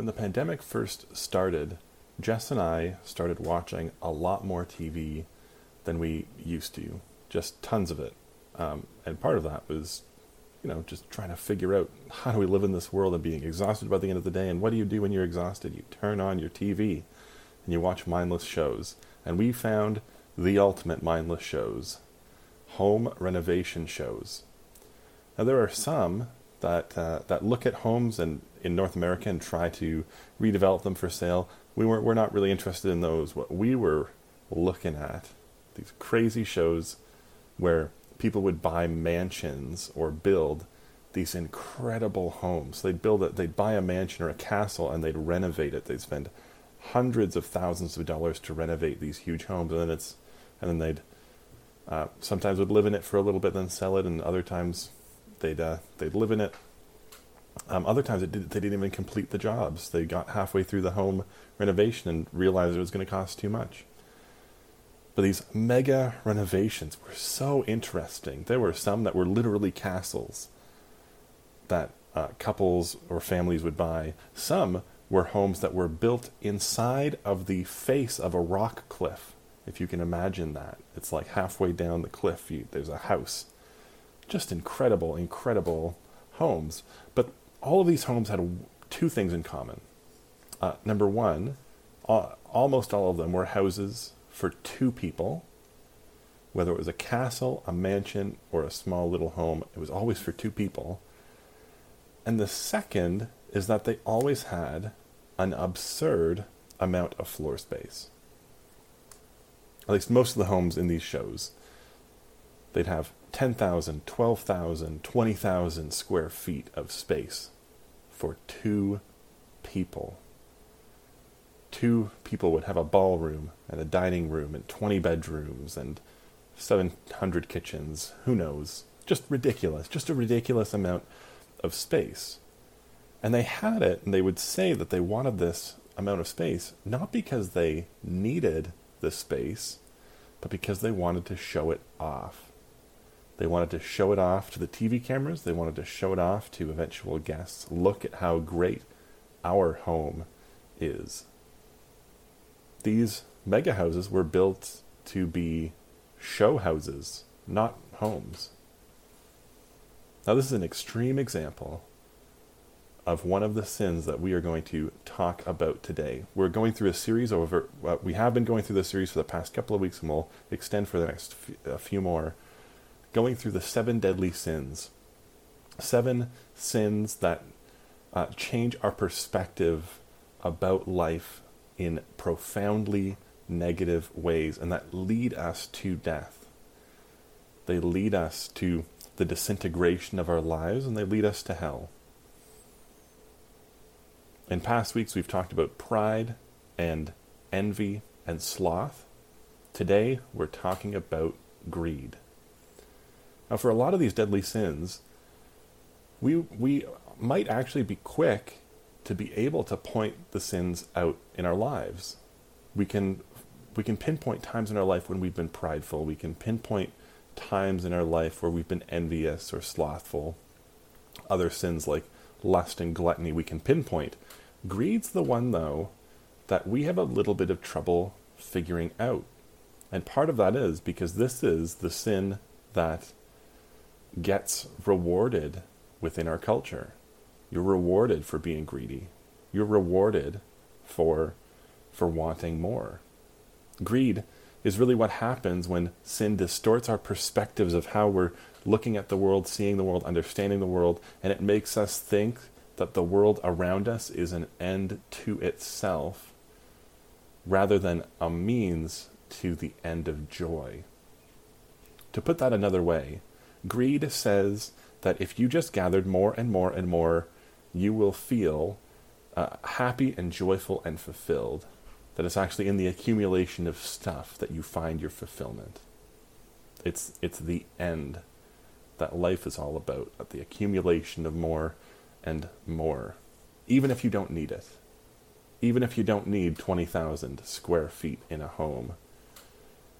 when the pandemic first started, Jess and I started watching a lot more TV than we used to, just tons of it. Um, and part of that was, you know, just trying to figure out how do we live in this world and being exhausted by the end of the day. And what do you do when you're exhausted? You turn on your TV and you watch mindless shows. And we found the ultimate mindless shows home renovation shows. Now, there are some that, uh, that look at homes and in North America and try to redevelop them for sale. We weren't, we're not really interested in those. What we were looking at, these crazy shows where people would buy mansions or build these incredible homes. They'd build it, they'd buy a mansion or a castle and they'd renovate it. They'd spend hundreds of thousands of dollars to renovate these huge homes, and then it's, and then they'd uh, sometimes would live in it for a little bit, then sell it, and other times they'd uh, they'd live in it. Um, other times did, they didn't even complete the jobs. They got halfway through the home renovation and realized it was going to cost too much. But these mega renovations were so interesting. There were some that were literally castles that uh, couples or families would buy. Some were homes that were built inside of the face of a rock cliff. If you can imagine that, it's like halfway down the cliff, you, there's a house. Just incredible, incredible homes. But all of these homes had two things in common. Uh, number one, uh, almost all of them were houses for two people. Whether it was a castle, a mansion, or a small little home, it was always for two people. And the second is that they always had an absurd amount of floor space. At least most of the homes in these shows, they'd have 10,000, 12,000, 20,000 square feet of space for two people. Two people would have a ballroom and a dining room and 20 bedrooms and 700 kitchens. Who knows? Just ridiculous. Just a ridiculous amount of space. And they had it, and they would say that they wanted this amount of space, not because they needed the space, but because they wanted to show it off. They wanted to show it off to the TV cameras, they wanted to show it off to eventual guests. Look at how great our home is. These mega houses were built to be show houses, not homes. Now, this is an extreme example of one of the sins that we are going to talk about today. We're going through a series over, uh, we have been going through this series for the past couple of weeks and we'll extend for the next f- a few more, going through the seven deadly sins. Seven sins that uh, change our perspective about life in profoundly negative ways and that lead us to death. They lead us to the disintegration of our lives and they lead us to hell. In past weeks, we've talked about pride and envy and sloth. Today, we're talking about greed. Now, for a lot of these deadly sins, we, we might actually be quick to be able to point the sins out in our lives. We can, we can pinpoint times in our life when we've been prideful. We can pinpoint times in our life where we've been envious or slothful. Other sins like lust and gluttony we can pinpoint. Greed's the one, though, that we have a little bit of trouble figuring out. And part of that is because this is the sin that gets rewarded within our culture. You're rewarded for being greedy. You're rewarded for for wanting more. Greed is really what happens when sin distorts our perspectives of how we're looking at the world, seeing the world, understanding the world, and it makes us think that the world around us is an end to itself rather than a means to the end of joy. To put that another way, greed says that if you just gathered more and more and more, you will feel uh, happy and joyful and fulfilled. That it's actually in the accumulation of stuff that you find your fulfillment. It's, it's the end that life is all about, the accumulation of more and more, even if you don't need it. Even if you don't need 20,000 square feet in a home,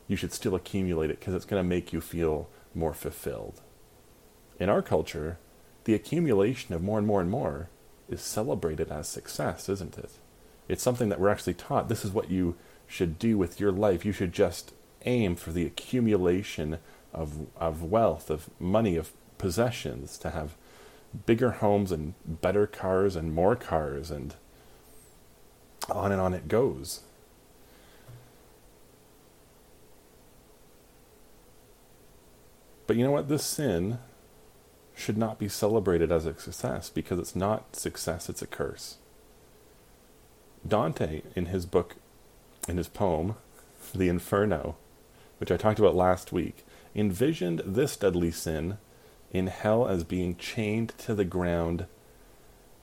you should still accumulate it because it's going to make you feel more fulfilled. In our culture, the accumulation of more and more and more is celebrated as success, isn't it? It's something that we're actually taught. This is what you should do with your life. You should just aim for the accumulation of, of wealth, of money, of possessions, to have bigger homes and better cars and more cars, and on and on it goes. But you know what? This sin should not be celebrated as a success because it's not success, it's a curse. Dante, in his book, in his poem, The Inferno, which I talked about last week, envisioned this deadly sin in hell as being chained to the ground,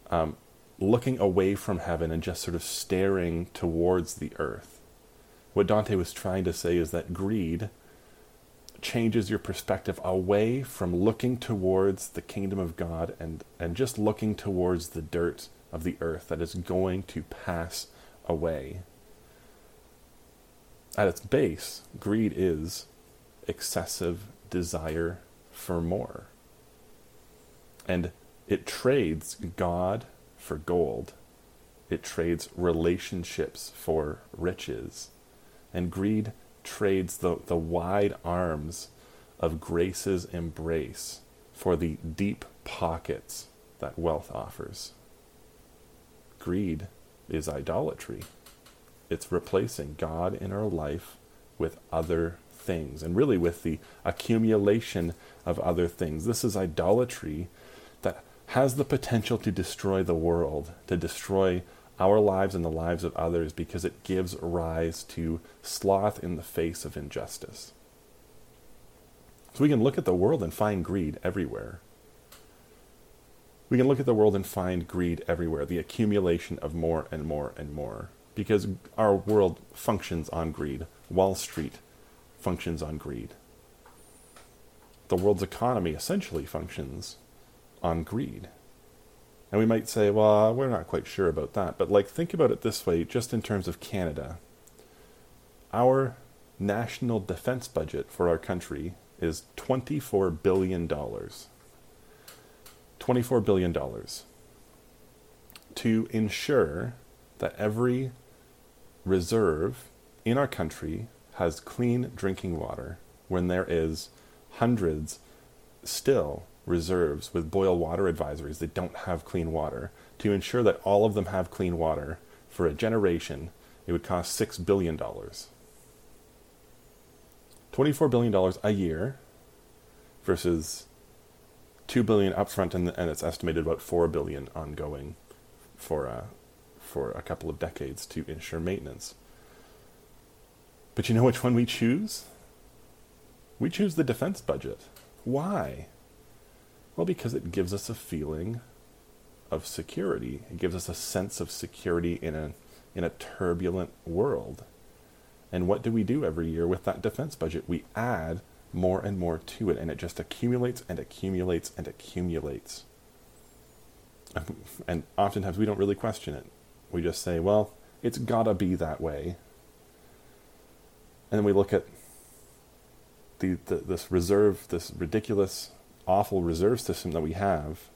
um, looking away from heaven and just sort of staring towards the earth. What Dante was trying to say is that greed changes your perspective away from looking towards the kingdom of God and, and just looking towards the dirt of the earth that is going to pass away. At its base, greed is excessive desire for more. And it trades God for gold. It trades relationships for riches. And greed trades the, the wide arms of grace's embrace for the deep pockets that wealth offers. Greed is idolatry. It's replacing God in our life with other things, and really with the accumulation of other things. This is idolatry that has the potential to destroy the world, to destroy our lives and the lives of others because it gives rise to sloth in the face of injustice. So we can look at the world and find greed everywhere. We can look at the world and find greed everywhere, the accumulation of more and more and more, because our world functions on greed. Wall Street functions on greed. The world's economy essentially functions on greed. And we might say, well, we're not quite sure about that. But like think about it this way, just in terms of Canada. Our national defense budget for our country is $24 billion. $24 billion to ensure that every reserve in our country has clean drinking water when there is hundreds still reserves with boil water advisories that don't have clean water. To ensure that all of them have clean water for a generation it would cost $6 billion $24 billion a year versus 2 billion upfront and, and it's estimated about 4 billion ongoing for a, for a couple of decades to ensure maintenance. But you know which one we choose? We choose the defense budget. Why well, because it gives us a feeling of security. It gives us a sense of security in a in a turbulent world. And what do we do every year with that defense budget? We add more and more to it, and it just accumulates and accumulates and accumulates. And oftentimes we don't really question it. We just say, well, it's gotta be that way. And then we look at the, the this reserve, this ridiculous awful reserve system that we have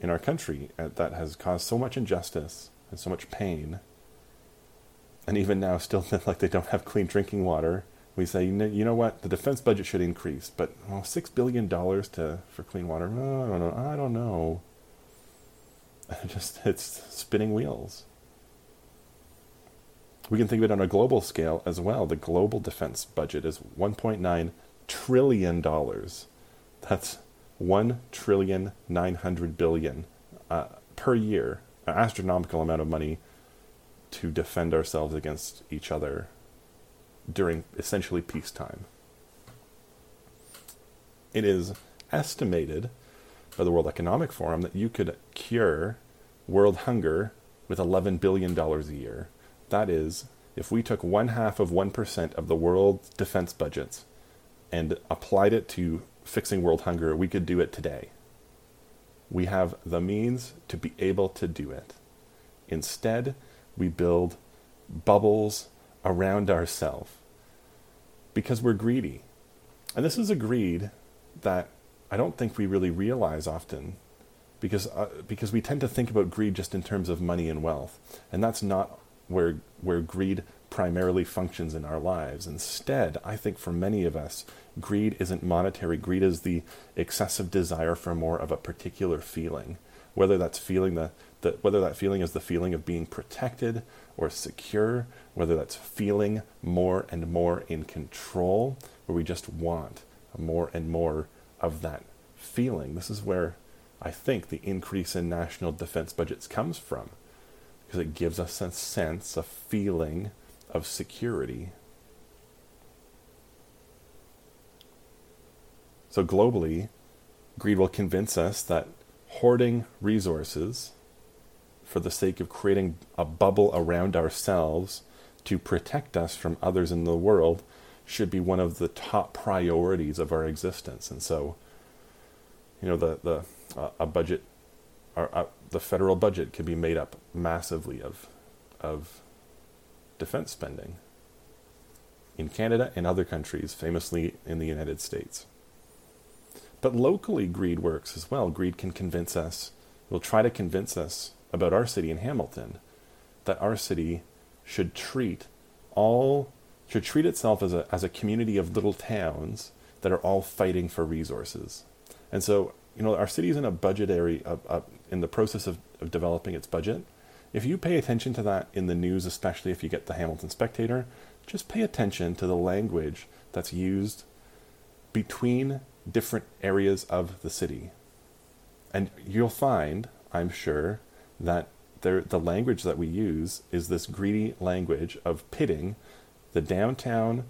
in our country uh, that has caused so much injustice and so much pain. And even now, still like they don't have clean drinking water. We say, you know, what, the defense budget should increase, but well, six billion dollars to for clean water. I don't know. I don't know. Just it's spinning wheels. We can think of it on a global scale as well. The global defense budget is 1.9 trillion dollars. That's one trillion nine hundred billion uh, per year, an astronomical amount of money to defend ourselves against each other during essentially peacetime. It is estimated by the World Economic Forum that you could cure world hunger with $11 billion a year. That is, if we took one half of 1% of the world's defense budgets and applied it to fixing world hunger, we could do it today. We have the means to be able to do it. Instead, we build bubbles around ourselves because we're greedy. And this is a greed that I don't think we really realize often because uh, because we tend to think about greed just in terms of money and wealth, and that's not where where greed primarily functions in our lives. Instead, I think for many of us, greed isn't monetary. Greed is the excessive desire for more of a particular feeling, whether that's feeling the, the whether that feeling is the feeling of being protected or secure, whether that's feeling more and more in control, where we just want more and more of that feeling. This is where I think the increase in national defense budgets comes from, because it gives us a sense, a feeling of security. So, globally, greed will convince us that hoarding resources for the sake of creating a bubble around ourselves to protect us from others in the world should be one of the top priorities of our existence. And so, you know, the, the uh, a budget, or, uh, the federal budget could be made up massively of, of defense spending in Canada and other countries, famously in the United States. But locally, greed works as well. Greed can convince us, will try to convince us about our city in Hamilton that our city should treat all should treat itself as a as a community of little towns that are all fighting for resources. And so, you know, our city is in a budgetary uh, uh, in the process of, of developing its budget, if you pay attention to that in the news, especially if you get the Hamilton Spectator, just pay attention to the language that's used between different areas of the city. And you'll find, I'm sure, that there, the language that we use is this greedy language of pitting the downtown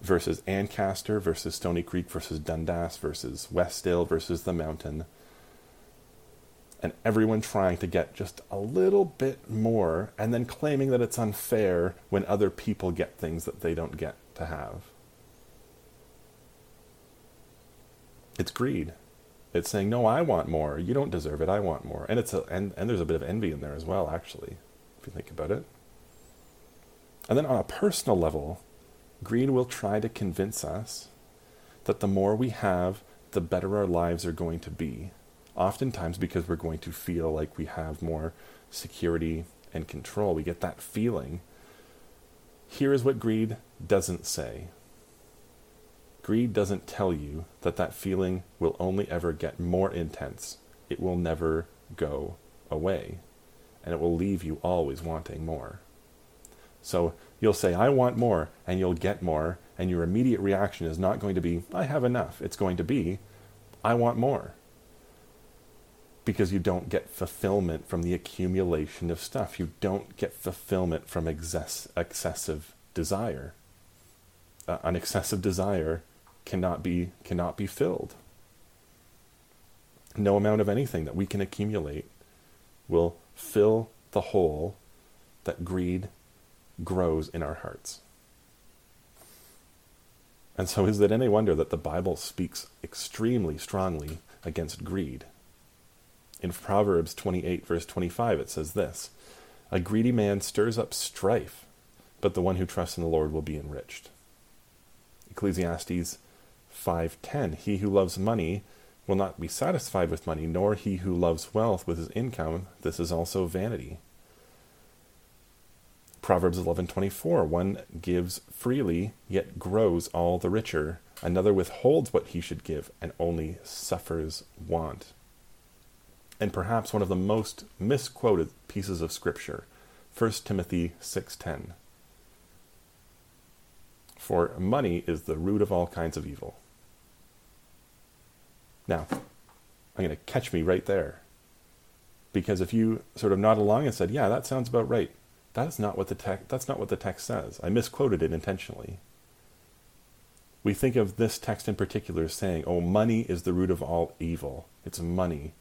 versus Ancaster versus Stoney Creek versus Dundas versus Westdale versus the mountain and everyone trying to get just a little bit more and then claiming that it's unfair when other people get things that they don't get to have. It's greed. It's saying, "No, I want more. You don't deserve it. I want more." And it's a and, and there's a bit of envy in there as well, actually, if you think about it. And then on a personal level, greed will try to convince us that the more we have, the better our lives are going to be oftentimes because we're going to feel like we have more security and control. We get that feeling. Here is what greed doesn't say greed doesn't tell you that that feeling will only ever get more intense. It will never go away. And it will leave you always wanting more. So you'll say, I want more, and you'll get more, and your immediate reaction is not going to be, I have enough. It's going to be, I want more because you don't get fulfillment from the accumulation of stuff. You don't get fulfillment from excess, excessive desire. Uh, an excessive desire cannot be cannot be filled. No amount of anything that we can accumulate will fill the hole that greed grows in our hearts. And so, is it any wonder that the Bible speaks extremely strongly against greed? In Proverbs 28, verse 25, it says this A greedy man stirs up strife, but the one who trusts in the Lord will be enriched. Ecclesiastes 5:10 He who loves money will not be satisfied with money nor he who loves wealth with his income this is also vanity. Proverbs 11:24 One gives freely yet grows all the richer. Another withholds what he should give and only suffers want and perhaps one of the most misquoted pieces of scripture 1 timothy 6.10 for money is the root of all kinds of evil. Now i'm going to catch me right there. Because if you sort of nod along and said yeah that sounds about right that's not what the text that's not what the text says. I misquoted it intentionally. We think of this text in particular as saying oh money is the root of all evil. It's money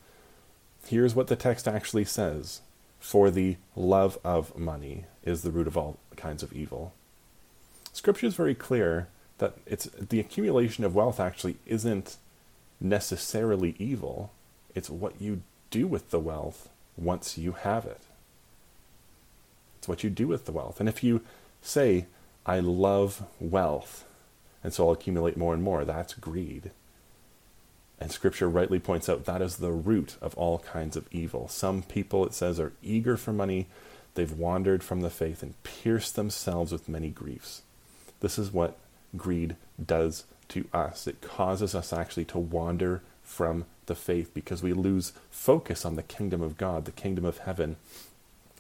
Here's what the text actually says For the love of money is the root of all kinds of evil. Scripture is very clear that it's the accumulation of wealth actually isn't necessarily evil. It's what you do with the wealth once you have it. It's what you do with the wealth. And if you say, I love wealth, and so I'll accumulate more and more, that's greed. And Scripture rightly points out that is the root of all kinds of evil. Some people, it says, are eager for money. They've wandered from the faith and pierced themselves with many griefs. This is what greed does to us. It causes us actually to wander from the faith because we lose focus on the kingdom of God, the kingdom of heaven,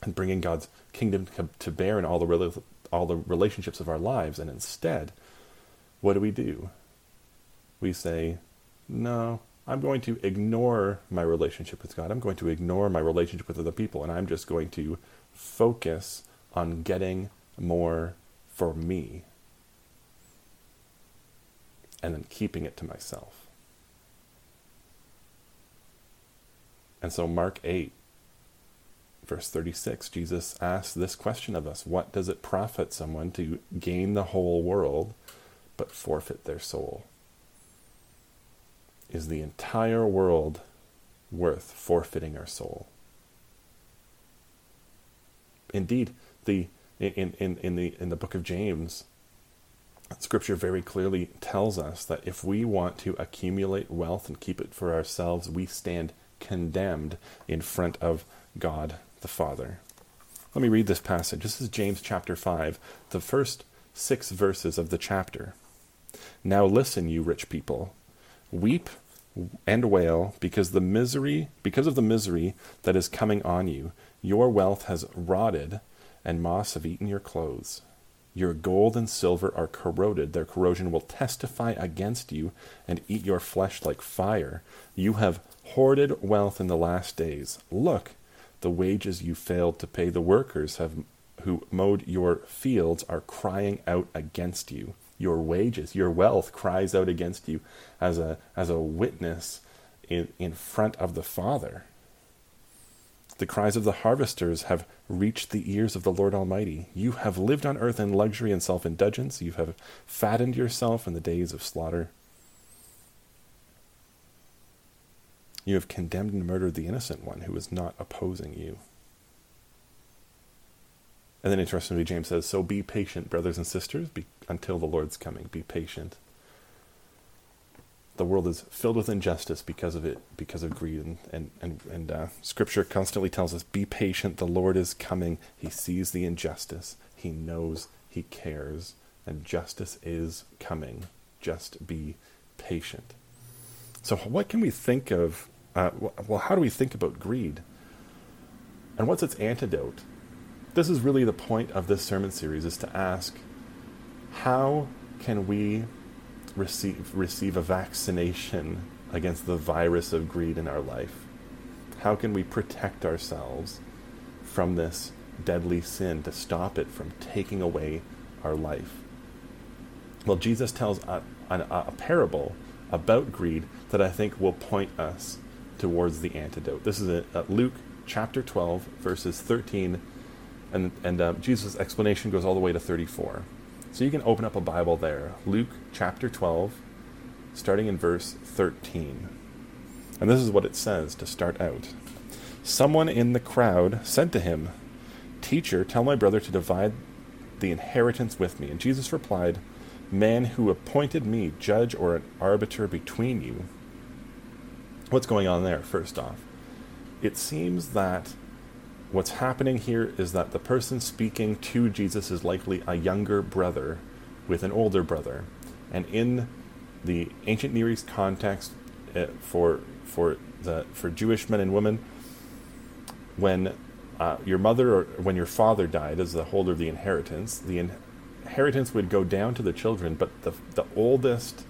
and bringing God's kingdom to bear in all the, all the relationships of our lives. And instead, what do we do? We say, no, I'm going to ignore my relationship with God. I'm going to ignore my relationship with other people, and I'm just going to focus on getting more for me and then keeping it to myself. And so, Mark 8, verse 36, Jesus asks this question of us What does it profit someone to gain the whole world but forfeit their soul? Is the entire world worth forfeiting our soul? Indeed, the in, in, in the in the book of James, Scripture very clearly tells us that if we want to accumulate wealth and keep it for ourselves, we stand condemned in front of God the Father. Let me read this passage. This is James chapter 5, the first six verses of the chapter. Now listen, you rich people. Weep and wail because the misery because of the misery that is coming on you your wealth has rotted and moths have eaten your clothes. Your gold and silver are corroded. Their corrosion will testify against you and eat your flesh like fire. You have hoarded wealth in the last days. Look the wages you failed to pay. The workers have who mowed your fields are crying out against you your wages, your wealth cries out against you as a, as a witness in, in front of the Father. The cries of the harvesters have reached the ears of the Lord Almighty. You have lived on earth in luxury and self indulgence. You have fattened yourself in the days of slaughter. You have condemned and murdered the innocent one who was not opposing you. And then interestingly, James says, So be patient, brothers and sisters, be, until the Lord's coming. Be patient. The world is filled with injustice because of it, because of greed. And, and, and, and uh, Scripture constantly tells us, Be patient, the Lord is coming. He sees the injustice, He knows, He cares, and justice is coming. Just be patient. So, what can we think of? Uh, well, how do we think about greed? And what's its antidote? This is really the point of this sermon series is to ask how can we receive receive a vaccination against the virus of greed in our life? How can we protect ourselves from this deadly sin to stop it from taking away our life? Well, Jesus tells a, a, parable about greed that I think will point us towards the antidote. This is a, uh, Luke chapter 12, verses 13 and, and uh, Jesus' explanation goes all the way to 34. So you can open up a Bible there. Luke chapter 12, starting in verse 13. And this is what it says to start out. Someone in the crowd said to him, Teacher, tell my brother to divide the inheritance with me. And Jesus replied, Man who appointed me judge or an arbiter between you. What's going on there, first off? It seems that What's happening here is that the person speaking to Jesus is likely a younger brother with an older brother. And in the ancient Near East context, uh, for for the for Jewish men and women, when uh, your mother or when your father died as the holder of the inheritance, the inheritance would go down to the children, but the the oldest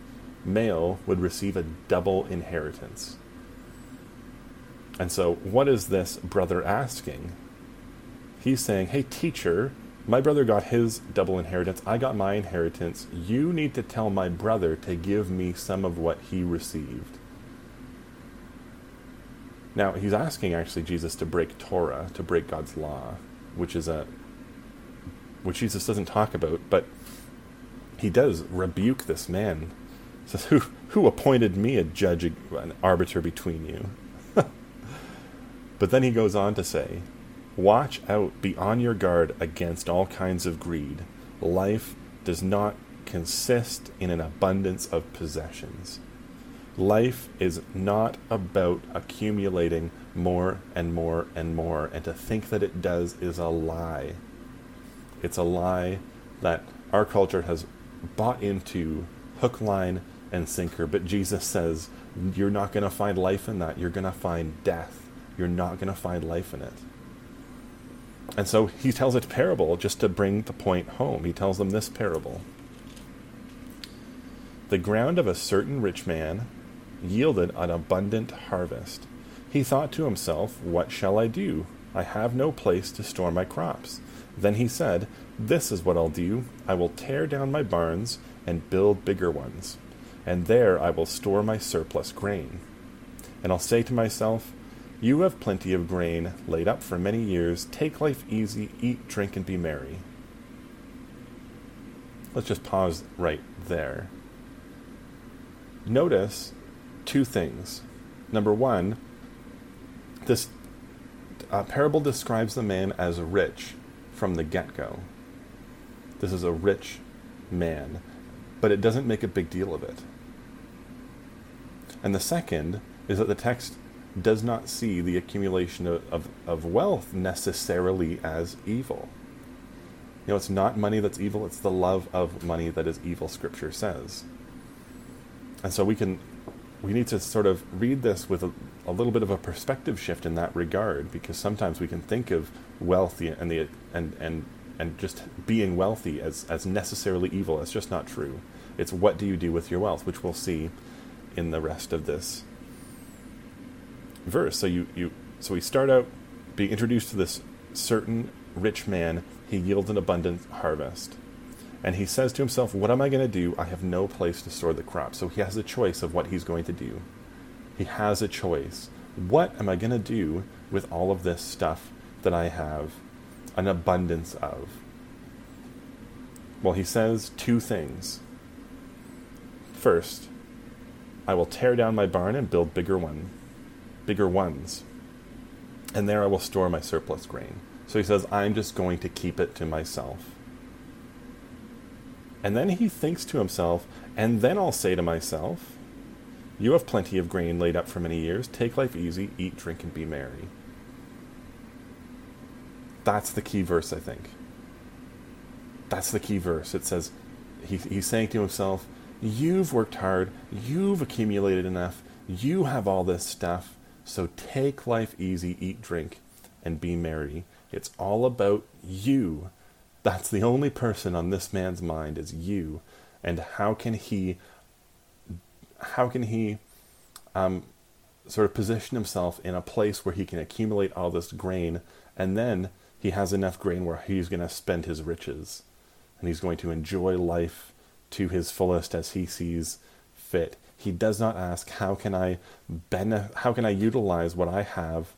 male would receive a double inheritance. And so, what is this brother asking? He's saying, Hey, teacher, my brother got his double inheritance. I got my inheritance. You need to tell my brother to give me some of what he received. Now, he's asking actually Jesus to break Torah, to break God's law, which is a which Jesus doesn't talk about, but he does rebuke this man. He says, Who who appointed me a judge, an arbiter between you? But then he goes on to say, Watch out, be on your guard against all kinds of greed. Life does not consist in an abundance of possessions. Life is not about accumulating more and more and more, and to think that it does is a lie. It's a lie that our culture has bought into hook, line, and sinker. But Jesus says, You're not going to find life in that. You're going to find death. You're not going to find life in it. And so he tells a parable just to bring the point home. He tells them this parable The ground of a certain rich man yielded an abundant harvest. He thought to himself, What shall I do? I have no place to store my crops. Then he said, This is what I'll do. I will tear down my barns and build bigger ones, and there I will store my surplus grain. And I'll say to myself, You have plenty of grain laid up for many years. Take life easy, eat, drink, and be merry. Let's just pause right there. Notice two things. Number one, this uh, parable describes the man as rich from the get go. This is a rich man, but it doesn't make a big deal of it. And the second is that the text does not see the accumulation of, of, of, wealth necessarily as evil. You know, it's not money that's evil, it's the love of money that is evil, Scripture says. And so we can we need to sort of read this with a, a, little bit of a perspective shift in that regard, because sometimes we can think of wealthy and the and and and just being wealthy as as necessarily evil. It's just not true. It's what do you do with your wealth, which we'll see in the rest of this verse. So you you so we start out being introduced to this certain rich man. He yields an abundant harvest. And he says to himself, What am I going to do? I have no place to store the crop. So he has a choice of what he's going to do. He has a choice. What am I going to do with all of this stuff that I have an abundance of? Well, he says two things. First, I will tear down my barn and build bigger one, bigger ones. And there I will store my surplus grain. So he says, I'm just going to keep it to myself. And then he thinks to himself, and then I'll say to myself, You have plenty of grain laid up for many years. Take life easy, eat, drink, and be merry. That's the key verse, I think. That's the key verse. It says, he, He's saying to himself, You've worked hard, you've accumulated enough, you have all this stuff, so take life easy, eat, drink, and be merry. It's all about you. That's the only person on this man's mind is you. And how can he, how can he um, sort of position himself in a place where he can accumulate all this grain and then he has enough grain where he's going to spend his riches and he's going to enjoy life to his fullest as he sees fit. He does not ask, how can I how can I utilize what I have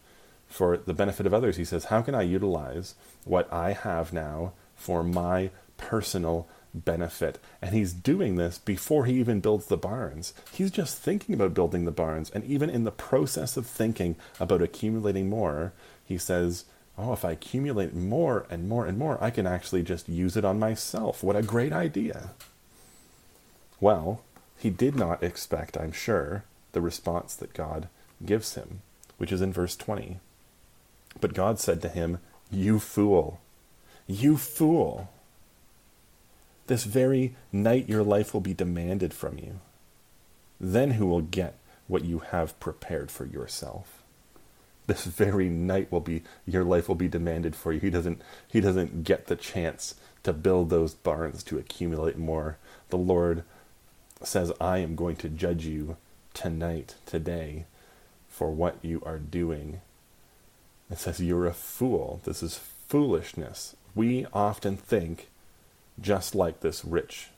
for the benefit of others? He says, how can I utilize what I have now for my personal benefit. And he's doing this before he even builds the barns. He's just thinking about building the barns. And even in the process of thinking about accumulating more, he says, Oh, if I accumulate more and more and more, I can actually just use it on myself. What a great idea. Well, he did not expect, I'm sure, the response that God gives him, which is in verse 20. But God said to him, You fool. You fool! This very night your life will be demanded from you. Then who will get what you have prepared for yourself? This very night will be your life will be demanded for you. He doesn't he doesn't get the chance to build those barns to accumulate more. The Lord says, I am going to judge you tonight, today, for what you are doing. It says, You're a fool. This is foolishness we often think just like this rich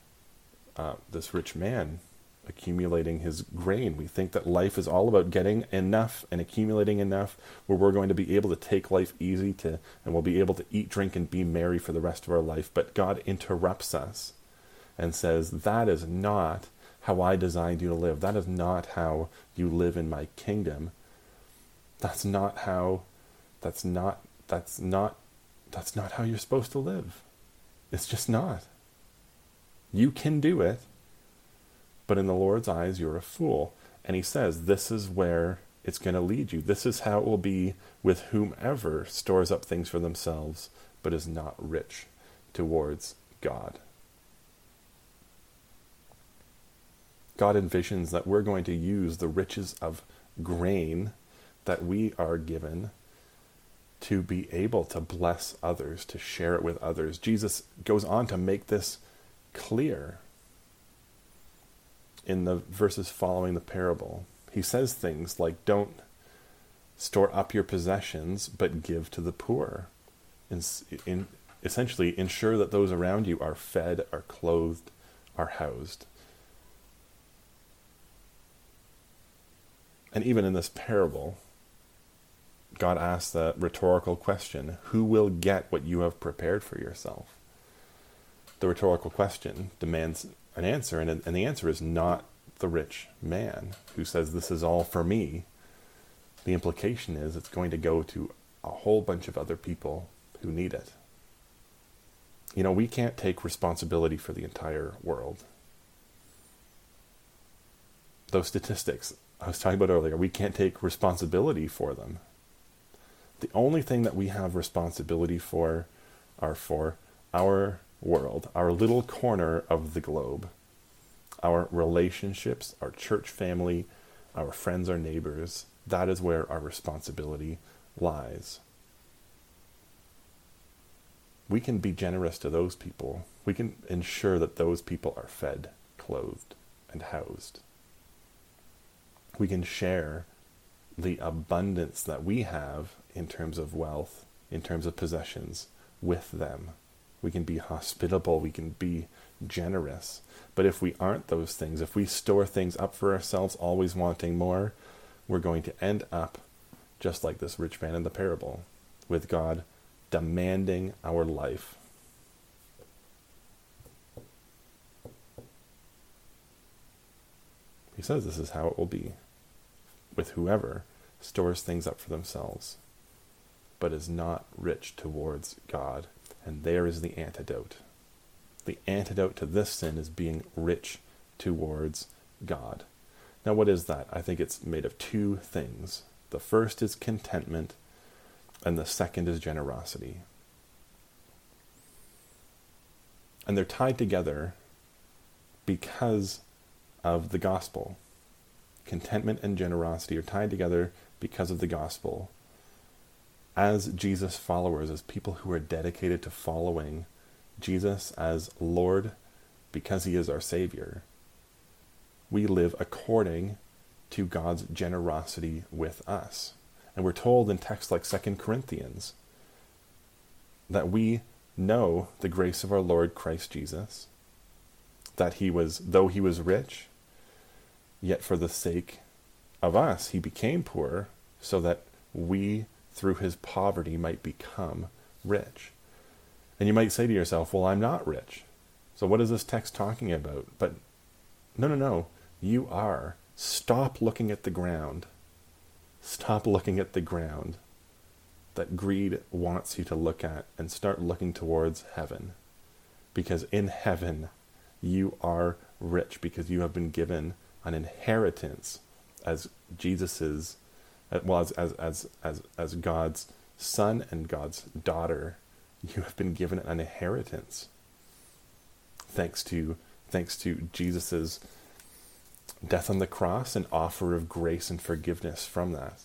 uh, this rich man accumulating his grain. We think that life is all about getting enough and accumulating enough where we're going to be able to take life easy to and we'll be able to eat, drink and be merry for the rest of our life. But God interrupts us and says, That is not how I designed you to live. That is not how you live in my kingdom. That's not how that's not that's not that's not how you're supposed to live. It's just not. You can do it, but in the Lord's eyes, you're a fool. And he says, This is where it's going to lead you. This is how it will be with whomever stores up things for themselves but is not rich towards God. God envisions that we're going to use the riches of grain that we are given to be able to bless others, to share it with others. Jesus goes on to make this clear in the verses following the parable. He says things like, Don't store up your possessions, but give to the poor. In, in, essentially, ensure that those around you are fed, are clothed, are housed. And even in this parable, God asks the rhetorical question Who will get what you have prepared for yourself? The rhetorical question demands an answer, and, and the answer is not the rich man who says, This is all for me. The implication is it's going to go to a whole bunch of other people who need it. You know, we can't take responsibility for the entire world. Those statistics I was talking about earlier, we can't take responsibility for them. The only thing that we have responsibility for are for our world, our little corner of the globe, our relationships, our church family, our friends, our neighbors. That is where our responsibility lies. We can be generous to those people. We can ensure that those people are fed, clothed, and housed. We can share the abundance that we have in terms of wealth, in terms of possessions, with them. We can be hospitable, we can be generous. But if we aren't those things, if we store things up for ourselves, always wanting more, we're going to end up just like this rich man in the parable, with God demanding our life. He says this is how it will be with whoever stores things up for themselves, but is not rich towards God. And there is the antidote. The antidote to this sin is being rich towards God. Now, what is that? I think it's made of two things. The first is contentment, and the second is generosity. And they're tied together because of the gospel. Contentment and generosity are tied together because of the gospel. As Jesus followers, as people who are dedicated to following Jesus as Lord because he is our Savior, we live according to God's generosity with us. And we're told in texts like 2 Corinthians that we know the grace of our Lord Christ Jesus, that he was, though he was rich, yet for the sake of us he became poor, so that we, through his poverty, might become rich. And you might say to yourself, well, I'm not rich. So what is this text talking about? But no, no, no. You are. Stop looking at the ground Stop looking at the ground that greed wants you to look at and start looking towards heaven. Because in heaven, you are rich because you have been given an inheritance as Jesus's, uh, well, as, as, as, as, as God's son and God's daughter. You have been given an inheritance. Thanks to, thanks to Jesus's death on the cross, and offer of grace and forgiveness from that.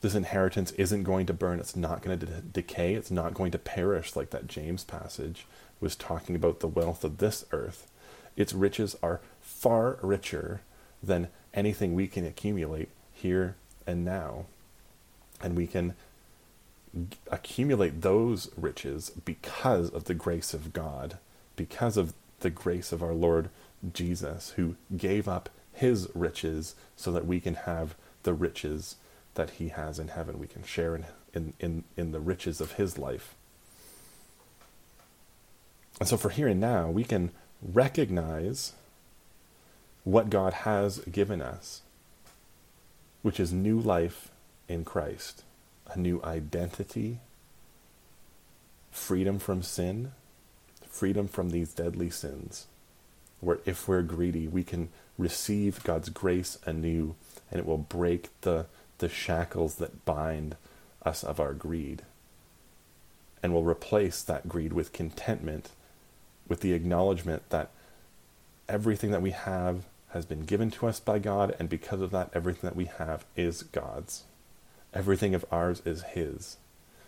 This inheritance isn't going to burn, it's not going to de- decay, it's not going to perish like that James passage was talking about the wealth of this earth. Its riches are far richer than anything we can accumulate here and now. And we can accumulate those riches because of the grace of God, because of the grace of our Lord Jesus, who gave up his riches so that we can have the riches that he has in heaven. We can share in, in, in, in the riches of his life. And so for here and now, we can recognize what God has given us, which is new life in Christ, a new identity, freedom from sin, freedom from these deadly sins where if we're greedy, we can receive God's grace anew and it will break the, the shackles that bind us of our greed. And will replace that greed with contentment, with the acknowledgement that everything that we have has been given to us by God, and because of that, everything that we have is God's. Everything of ours is His,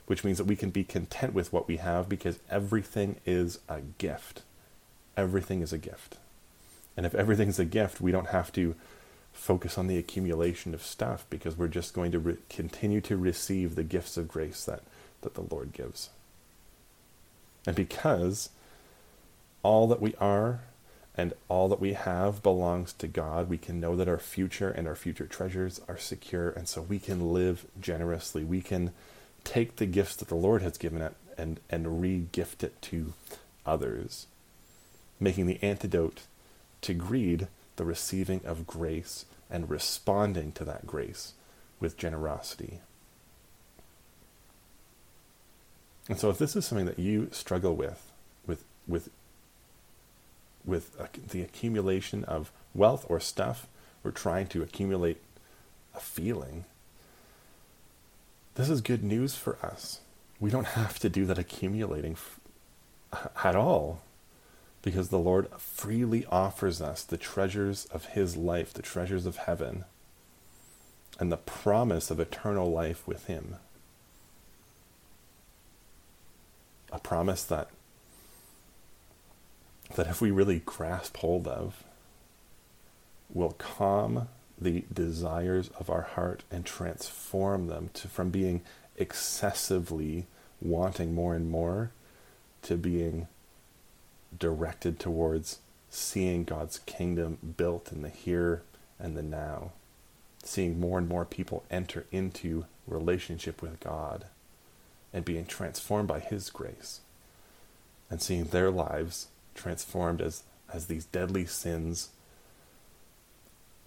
which means that we can be content with what we have because everything is a gift. Everything is a gift. And if everything's a gift, we don't have to focus on the accumulation of stuff because we're just going to re- continue to receive the gifts of grace that, that the Lord gives. And because all that we are and all that we have belongs to God, we can know that our future and our future treasures are secure, and so we can live generously. We can take the gifts that the Lord has given it and, and re gift it to others, making the antidote to greed the receiving of grace and responding to that grace with generosity. And so, if this is something that you struggle with, with, with, with the accumulation of wealth or stuff, or trying to accumulate a feeling, this is good news for us. We don't have to do that accumulating f- at all because the Lord freely offers us the treasures of His life, the treasures of heaven, and the promise of eternal life with Him. A promise that, that if we really grasp hold of, will calm the desires of our heart and transform them to, from being excessively wanting more and more to being directed towards seeing God's kingdom built in the here and the now, seeing more and more people enter into relationship with God and being transformed by His grace, and seeing their lives transformed as, as these deadly sins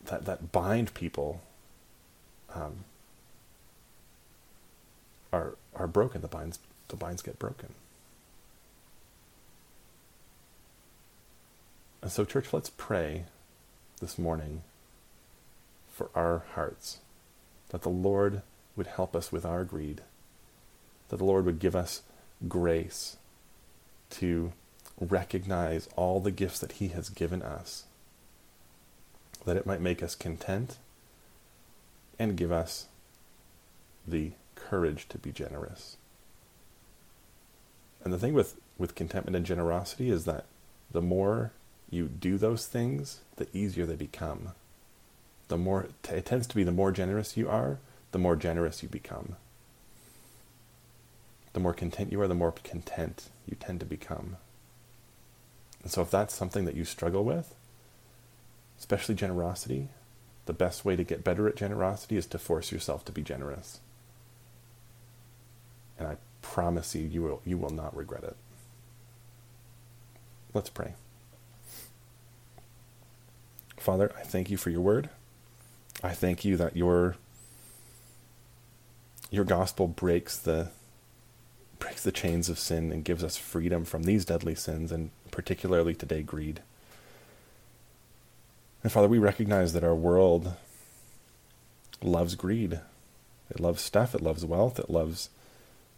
that, that bind people um, are, are broken. The binds, the binds get broken. And so, church, let's pray this morning for our hearts that the Lord would help us with our greed, that the Lord would give us grace to recognize all the gifts that He has given us, that it might make us content and give us the courage to be generous. And the thing with, with contentment and generosity is that the more you do those things, the easier they become. The more it tends to be the more generous you are, the more generous you become. The more content you are, the more content you tend to become. And so if that's something that you struggle with, especially generosity, the best way to get better at generosity is to force yourself to be generous. And I promise you you will you will not regret it. Let's pray. Father, I thank you for your word. I thank you that your your gospel breaks the breaks the chains of sin and gives us freedom from these deadly sins and particularly today greed. And Father, we recognize that our world loves greed. It loves stuff, it loves wealth, it loves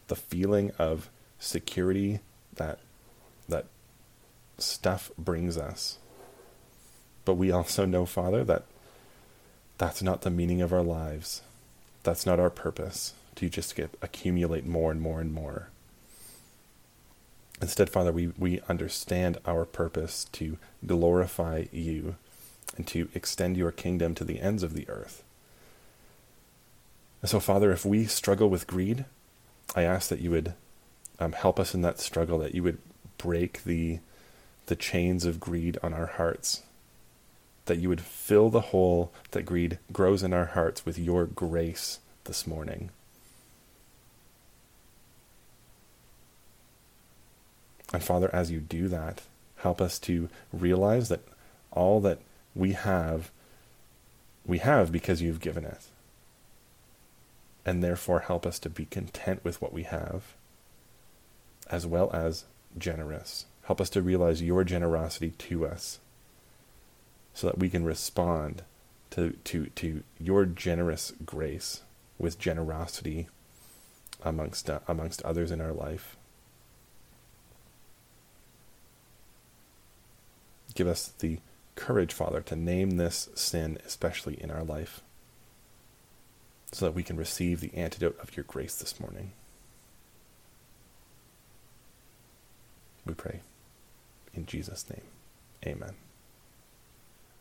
the feeling of security that that stuff brings us. But we also know, Father, that that's not the meaning of our lives. That's not our purpose to just get accumulate more and more and more. Instead, Father, we, we understand our purpose to glorify you and to extend your kingdom to the ends of the earth. And so, Father, if we struggle with greed, I ask that you would um, help us in that struggle, that you would break the, the chains of greed on our hearts, that you would fill the hole that greed grows in our hearts with your grace this morning. And Father, as you do that, help us to realize that all that we have, we have because you've given it. And therefore, help us to be content with what we have, as well as generous. Help us to realize your generosity to us so that we can respond to, to, to your generous grace with generosity amongst, uh, amongst others in our life. Give us the courage, Father, to name this sin, especially in our life, so that we can receive the antidote of your grace this morning. We pray. In Jesus' name, amen.